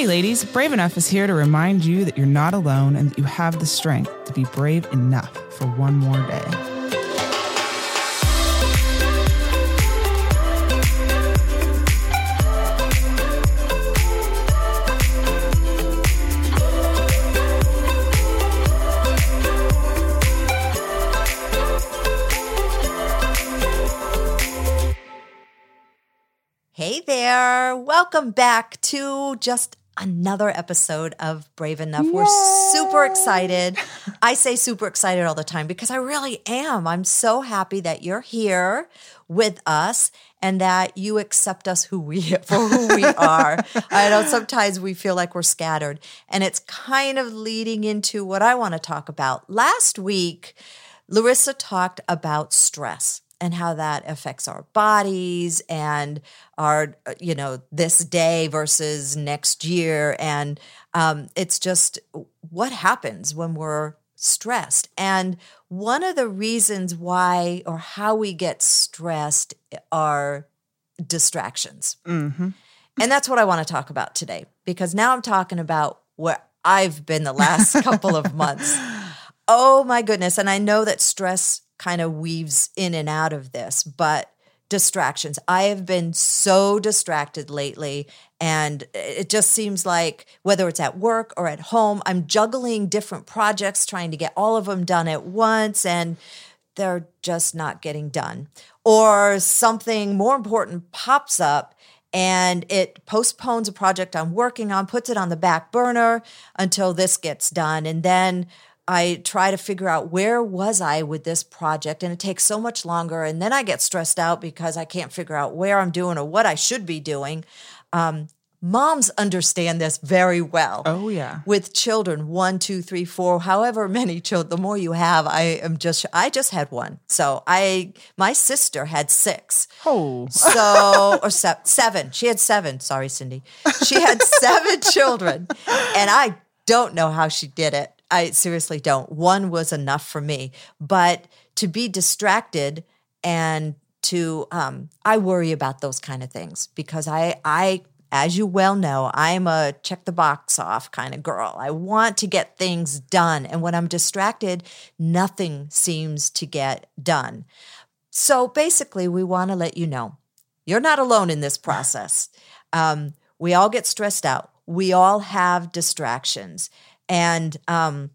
Hey, ladies, Brave Enough is here to remind you that you're not alone and that you have the strength to be brave enough for one more day. Hey there. Welcome back to just another episode of Brave Enough. We're super excited. I say super excited all the time because I really am. I'm so happy that you're here with us and that you accept us who we for who we are. I know sometimes we feel like we're scattered and it's kind of leading into what I want to talk about. Last week, Larissa talked about stress and how that affects our bodies and our you know this day versus next year. And um, it's just what happens when we're stressed? And one of the reasons why or how we get stressed are distractions. Mm-hmm. and that's what i want to talk about today because now i'm talking about where i've been the last couple of months. Oh my goodness and i know that stress kind of weaves in and out of this, but distractions. I have been so distracted lately, and it just seems like whether it's at work or at home, I'm juggling different projects, trying to get all of them done at once, and they're just not getting done. Or something more important pops up and it postpones a project I'm working on, puts it on the back burner until this gets done. And then I try to figure out where was I with this project and it takes so much longer and then I get stressed out because I can't figure out where I'm doing or what I should be doing. Um, moms understand this very well. Oh, yeah. With children, one, two, three, four, however many children, the more you have, I am just, I just had one. So I, my sister had six. Oh. So, or se- seven. She had seven. Sorry, Cindy. She had seven children. And I don't know how she did it. I seriously don't. One was enough for me, but to be distracted and to um, I worry about those kind of things because I I as you well know, I'm a check the box off kind of girl. I want to get things done. And when I'm distracted, nothing seems to get done. So basically, we want to let you know you're not alone in this process. Um, we all get stressed out, we all have distractions. And um,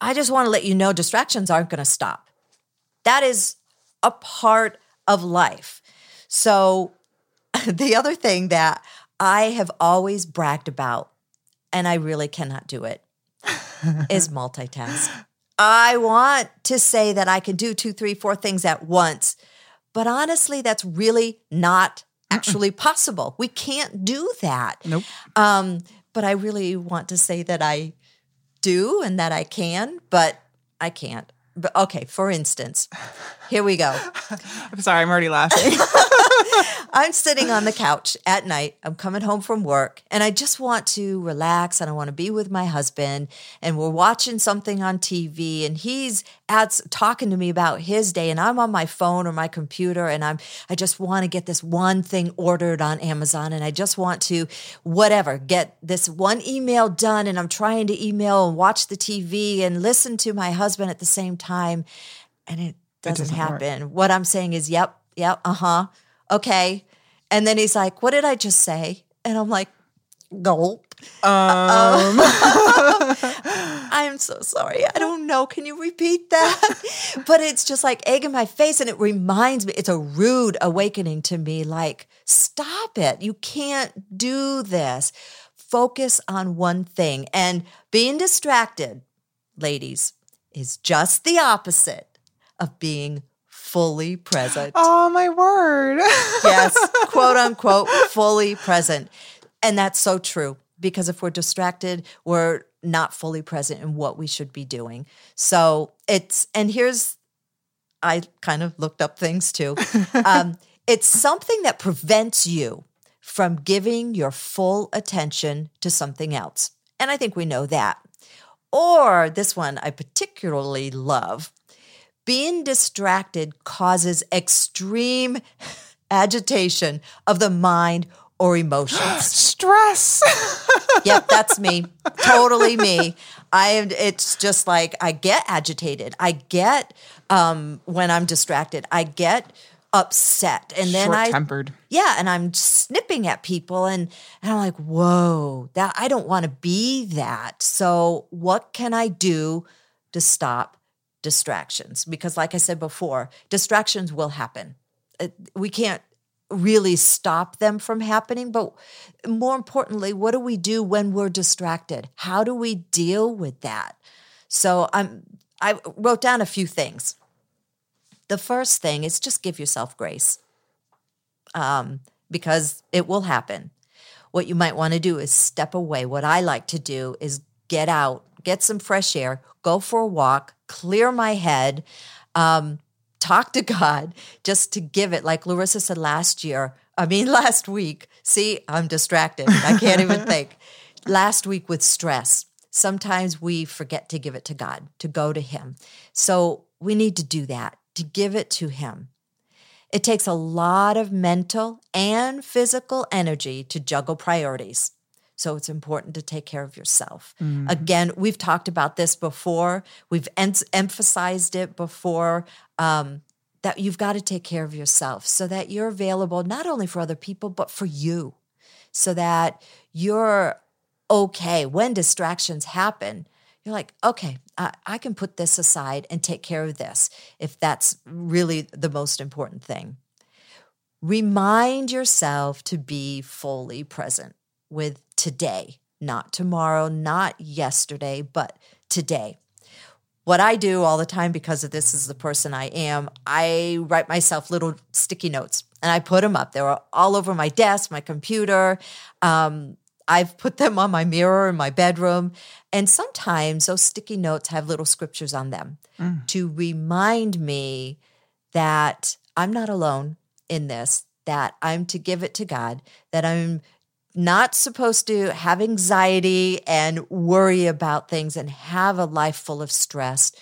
I just want to let you know distractions aren't going to stop. That is a part of life. So, the other thing that I have always bragged about, and I really cannot do it, is multitask. I want to say that I can do two, three, four things at once, but honestly, that's really not actually possible. We can't do that. Nope. Um, but I really want to say that I do and that I can, but I can't. But okay, for instance, here we go. I'm sorry, I'm already laughing. I'm sitting on the couch at night. I'm coming home from work and I just want to relax and I want to be with my husband and we're watching something on TV and he's at talking to me about his day and I'm on my phone or my computer and I'm I just want to get this one thing ordered on Amazon and I just want to whatever, get this one email done and I'm trying to email and watch the TV and listen to my husband at the same time and it doesn't, doesn't work. happen. What I'm saying is yep, yep, uh-huh okay. And then he's like, what did I just say? And I'm like, gulp. Um, I'm so sorry. I don't know. Can you repeat that? but it's just like egg in my face. And it reminds me, it's a rude awakening to me like, stop it. You can't do this. Focus on one thing. And being distracted, ladies, is just the opposite of being fully present. oh, my word. yes, quote unquote, fully present. And that's so true because if we're distracted, we're not fully present in what we should be doing. So it's, and here's, I kind of looked up things too. Um, it's something that prevents you from giving your full attention to something else. And I think we know that. Or this one I particularly love being distracted causes extreme agitation of the mind or emotions. Stress. yep, that's me. Totally me. I am it's just like I get agitated. I get um when I'm distracted. I get upset and then I tempered. Yeah, and I'm snipping at people and and I'm like, "Whoa, that I don't want to be that." So, what can I do to stop distractions? Because like I said before, distractions will happen. We can't really stop them from happening. But more importantly, what do we do when we're distracted? How do we deal with that? So I'm I wrote down a few things. The first thing is just give yourself grace, um, because it will happen. What you might want to do is step away. What I like to do is get out, get some fresh air, go for a walk, clear my head. Um, talk to God just to give it, like Larissa said last year, I mean, last week. See, I'm distracted. I can't even think. Last week with stress, sometimes we forget to give it to God, to go to Him. So we need to do that, to give it to Him. It takes a lot of mental and physical energy to juggle priorities. So it's important to take care of yourself. Mm-hmm. Again, we've talked about this before. We've en- emphasized it before um, that you've got to take care of yourself so that you're available not only for other people, but for you, so that you're okay when distractions happen. You're like, okay, I, I can put this aside and take care of this if that's really the most important thing. Remind yourself to be fully present with today, not tomorrow, not yesterday, but today. What I do all the time because of this is the person I am, I write myself little sticky notes and I put them up. They're all over my desk, my computer. Um, I've put them on my mirror in my bedroom. And sometimes those sticky notes have little scriptures on them mm. to remind me that I'm not alone in this, that I'm to give it to God, that I'm not supposed to have anxiety and worry about things and have a life full of stress,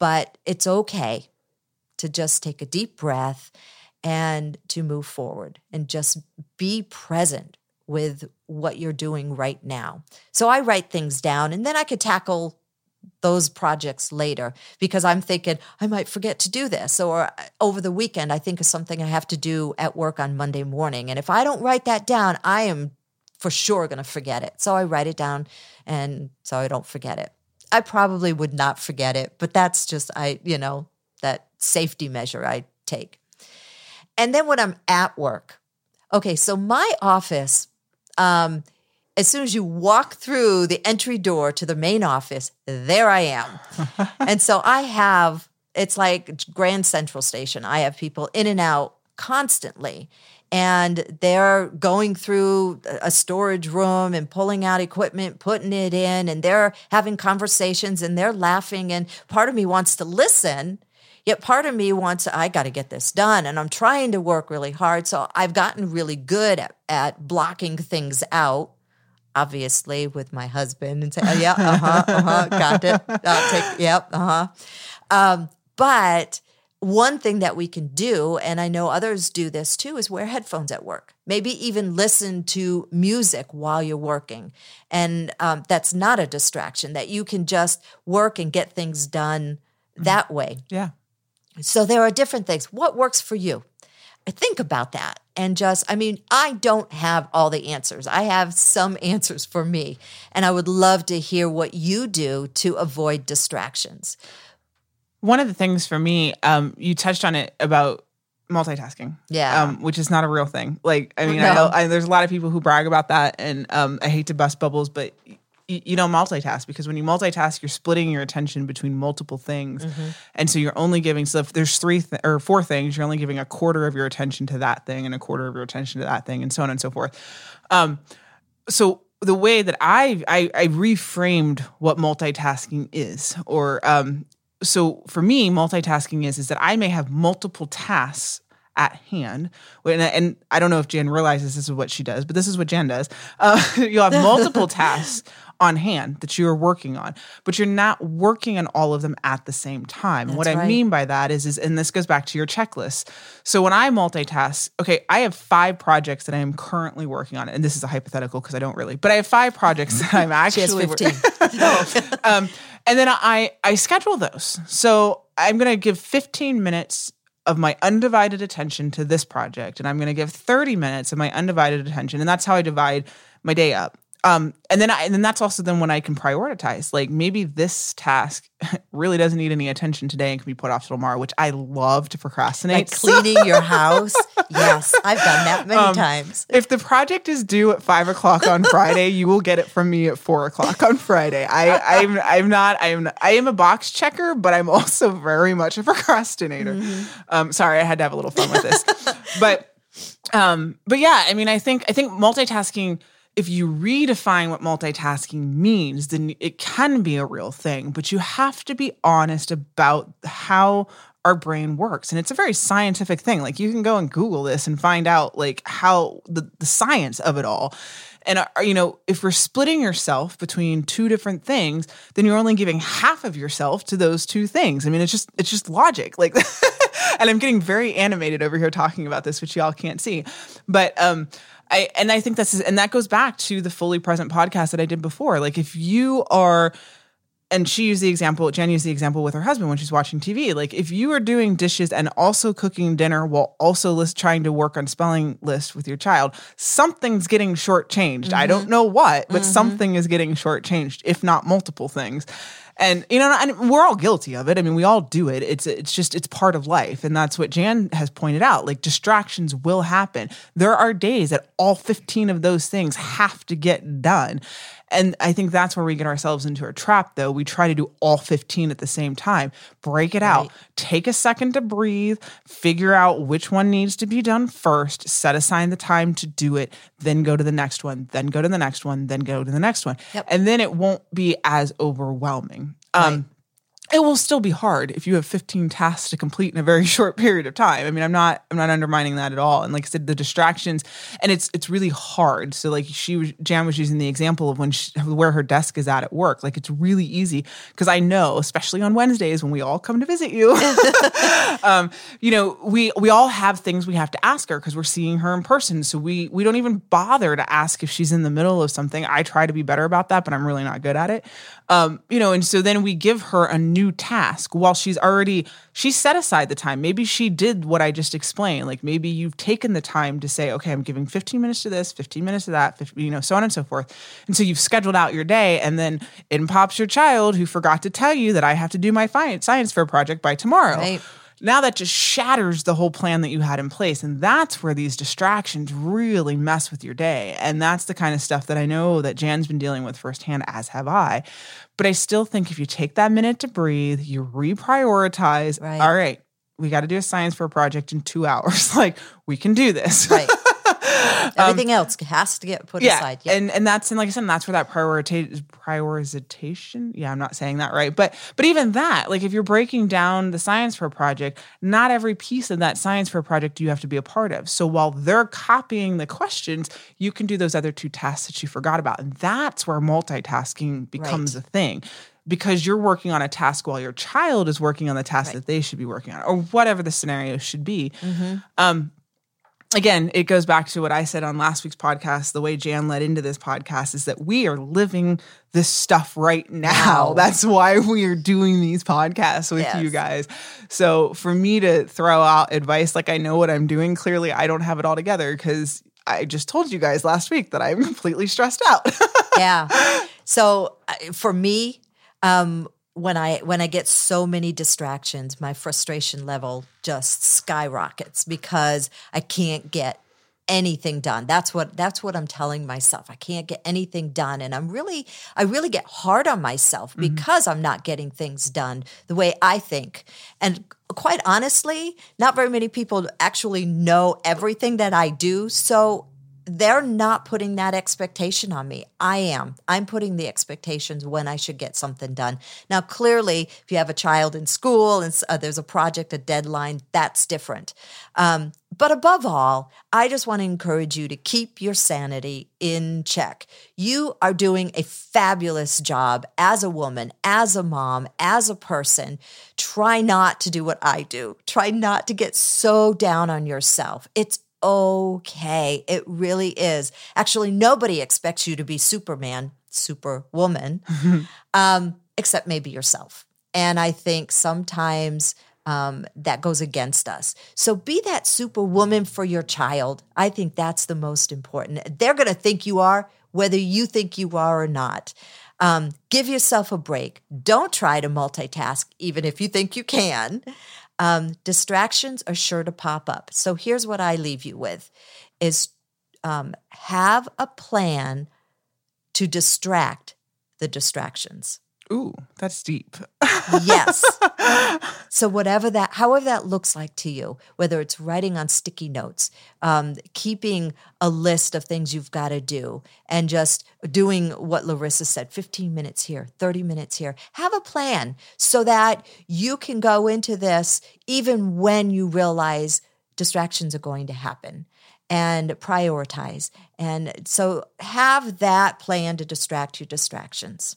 but it's okay to just take a deep breath and to move forward and just be present with what you're doing right now. So I write things down and then I could tackle those projects later because I'm thinking I might forget to do this or uh, over the weekend I think of something I have to do at work on Monday morning and if I don't write that down I am for sure going to forget it. So I write it down and so I don't forget it. I probably would not forget it, but that's just I, you know, that safety measure I take. And then when I'm at work, okay, so my office, um, as soon as you walk through the entry door to the main office, there I am. and so I have, it's like Grand Central Station. I have people in and out constantly and they're going through a storage room and pulling out equipment, putting it in, and they're having conversations and they're laughing. And part of me wants to listen, yet part of me wants, I got to get this done. And I'm trying to work really hard. So I've gotten really good at, at blocking things out. Obviously, with my husband and say, oh, yeah, uh huh, uh huh, got it. I'll take, yep, uh huh. Um, but one thing that we can do, and I know others do this too, is wear headphones at work. Maybe even listen to music while you're working. And um, that's not a distraction, that you can just work and get things done mm-hmm. that way. Yeah. So there are different things. What works for you? I Think about that and just, I mean, I don't have all the answers. I have some answers for me. And I would love to hear what you do to avoid distractions. One of the things for me, um, you touched on it about multitasking. Yeah. Um, which is not a real thing. Like, I mean, no. I know I, there's a lot of people who brag about that, and um, I hate to bust bubbles, but y- you don't multitask because when you multitask, you're splitting your attention between multiple things, mm-hmm. and so you're only giving. So if there's three th- or four things, you're only giving a quarter of your attention to that thing, and a quarter of your attention to that thing, and so on and so forth. Um, so the way that I, I I reframed what multitasking is, or um, so for me, multitasking is is that I may have multiple tasks at hand. And, I don't know if Jan realizes this is what she does, but this is what Jan does. Uh, you'll have multiple tasks on hand that you are working on, but you're not working on all of them at the same time. and what That's I right. mean by that is, is, and this goes back to your checklist. So when I multitask, okay, I have five projects that I am currently working on, and this is a hypothetical because I don't really, but I have five projects that I'm actually wor- 15. um, and then I I schedule those. So I'm going to give 15 minutes of my undivided attention to this project, and I'm going to give 30 minutes of my undivided attention, and that's how I divide my day up. Um, and then I, and then that's also then when I can prioritize. Like maybe this task really doesn't need any attention today and can be put off till tomorrow, which I love to procrastinate. like cleaning your house. Yes, I've done that many Um, times. if the project is due at five o'clock on Friday, you will get it from me at four o'clock on Friday. I, I'm I'm not I'm I am a box checker, but I'm also very much a procrastinator. Um, sorry, I had to have a little fun with this, but um, but yeah, I mean, I think I think multitasking. If you redefine what multitasking means, then it can be a real thing. But you have to be honest about how our brain works, and it's a very scientific thing. Like you can go and Google this and find out like how the the science of it all. And uh, you know, if you're splitting yourself between two different things, then you're only giving half of yourself to those two things. I mean, it's just it's just logic. Like and I'm getting very animated over here talking about this, which y'all can't see. But um I and I think that's and that goes back to the fully present podcast that I did before. Like if you are and she used the example, Jen used the example with her husband when she's watching TV. Like, if you are doing dishes and also cooking dinner while also list, trying to work on spelling list with your child, something's getting shortchanged. I don't mm-hmm. know what, but mm-hmm. something is getting shortchanged, if not multiple things. And you know, and we're all guilty of it. I mean, we all do it. It's it's just it's part of life, and that's what Jan has pointed out. Like distractions will happen. There are days that all fifteen of those things have to get done, and I think that's where we get ourselves into a trap. Though. We try to do all fifteen at the same time, break it out, take a second to breathe, figure out which one needs to be done first, set aside the time to do it, then go to the next one, then go to the next one, then go to the next one, Yep. and then it won't be as overwhelming. Um, It will still be hard if you have 15 tasks to complete in a very short period of time. I mean, I'm not I'm not undermining that at all. And like I said, the distractions and it's it's really hard. So like she was Jan was using the example of when she, where her desk is at at work. Like it's really easy because I know, especially on Wednesdays when we all come to visit you, um, you know, we we all have things we have to ask her because we're seeing her in person. So we we don't even bother to ask if she's in the middle of something. I try to be better about that, but I'm really not good at it. Um, you know, and so then we give her a new task while she's already she set aside the time. Maybe she did what I just explained. Like maybe you've taken the time to say, okay, I'm giving 15 minutes to this, 15 minutes to that, 50, you know, so on and so forth. And so you've scheduled out your day, and then in pops your child who forgot to tell you that I have to do my science fair project by tomorrow Right. Now that just shatters the whole plan that you had in place and that's where these distractions really mess with your day and that's the kind of stuff that i know that jan's been dealing with firsthand as have i but i still think if you take that minute to breathe you reprioritize Right. all right we got to do a science for a project in two hours like we can do this Right. Everything else has to get put Um, yeah, aside. Yep. and and that's and like I said, that's where that priorita- prioritization. Yeah, I'm not saying that right, but but even that, like if you're breaking down the science for a project, not every piece of that science for a project do you have to be a part of. So while they're copying the questions, you can do those other two tasks that you forgot about, and that's where multitasking becomes Right. a thing. Because you're working on a task while your child is working on the task that they should be working on, or whatever the scenario should be again, it goes back to what I said on last week's podcast. The way Jan led into this podcast is that we are living this stuff right now. Wow. That's why we are doing these podcasts with Yes. you guys. So for me to throw out advice like I know what I'm doing, clearly I don't have it all together because I just told you guys last week that I'm completely stressed out. yeah. So for me, um, when I when I get so many distractions, my frustration level just skyrockets because I can't get anything done. That's what that's what I'm telling myself. I can't get anything done and I'm really I really get hard on myself mm-hmm. because I'm not getting things done the way I think. And quite honestly, not very many people actually know everything that I do. So they're not putting that expectation on me. I am. I'm putting the expectations when I should get something done. Now, clearly, if you have a child in school and uh, there's a project, a deadline, that's different. Um, but above all, I just want to encourage you to keep your sanity in check. You are doing a fabulous job as a woman, as a mom, as a person. Try not to do what I do. Try not to get so down on yourself. It's okay. It really is. Actually, nobody expects you to be Superman, Superwoman, um, except maybe yourself. And I think sometimes um, that goes against us. So be that superwoman for your child. I think that's the most important. They're going to think you are, whether you think you are or not. Um, give yourself a break. Don't try to multitask, even if you think you can. Um, distractions are sure to pop up. So here's what I leave you with: is um, have a plan to distract the distractions. Ooh, that's deep. yes. So whatever that, however that looks like to you, whether it's writing on sticky notes, um, keeping a list of things you've got to do, and just doing what Larissa said: fifteen minutes here, thirty minutes here. Have a plan so that you can go into this even when you realize distractions are going to happen and prioritize. And so have that plan to distract your distractions.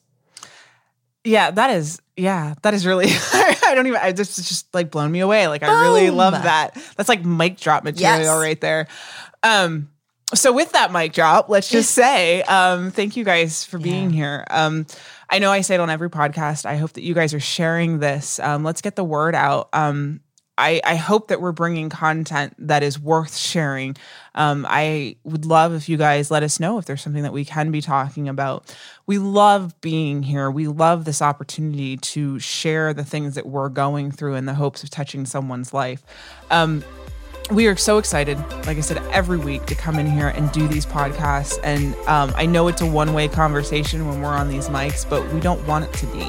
Yeah, that is yeah, that is really I don't even I just just like blown me away. Like I really love that. That's like mic drop material yes. right there. Um so with that mic drop, let's just say um thank you guys for being yeah. here. Um I know I say it on every podcast. I hope that you guys are sharing this. Um let's get the word out. Um I, I hope that we're bringing content that is worth sharing. Um, I would love if you guys let us know if there's something that we can be talking about. We love being here. We love this opportunity to share the things that we're going through in the hopes of touching someone's life. Um, we are so excited, like I said, every week to come in here and do these podcasts. And um, I know it's a one way conversation when we're on these mics, but we don't want it to be.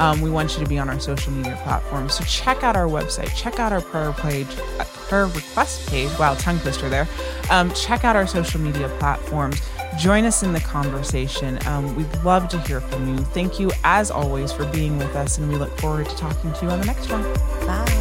Um, we want you to be on our social media platforms. So check out our website, check out our prayer page, uh, prayer request page. Wow, tongue twister there. Um, check out our social media platforms. Join us in the conversation. Um, we'd love to hear from you. Thank you, as always, for being with us, and we look forward to talking to you on the next one. Bye.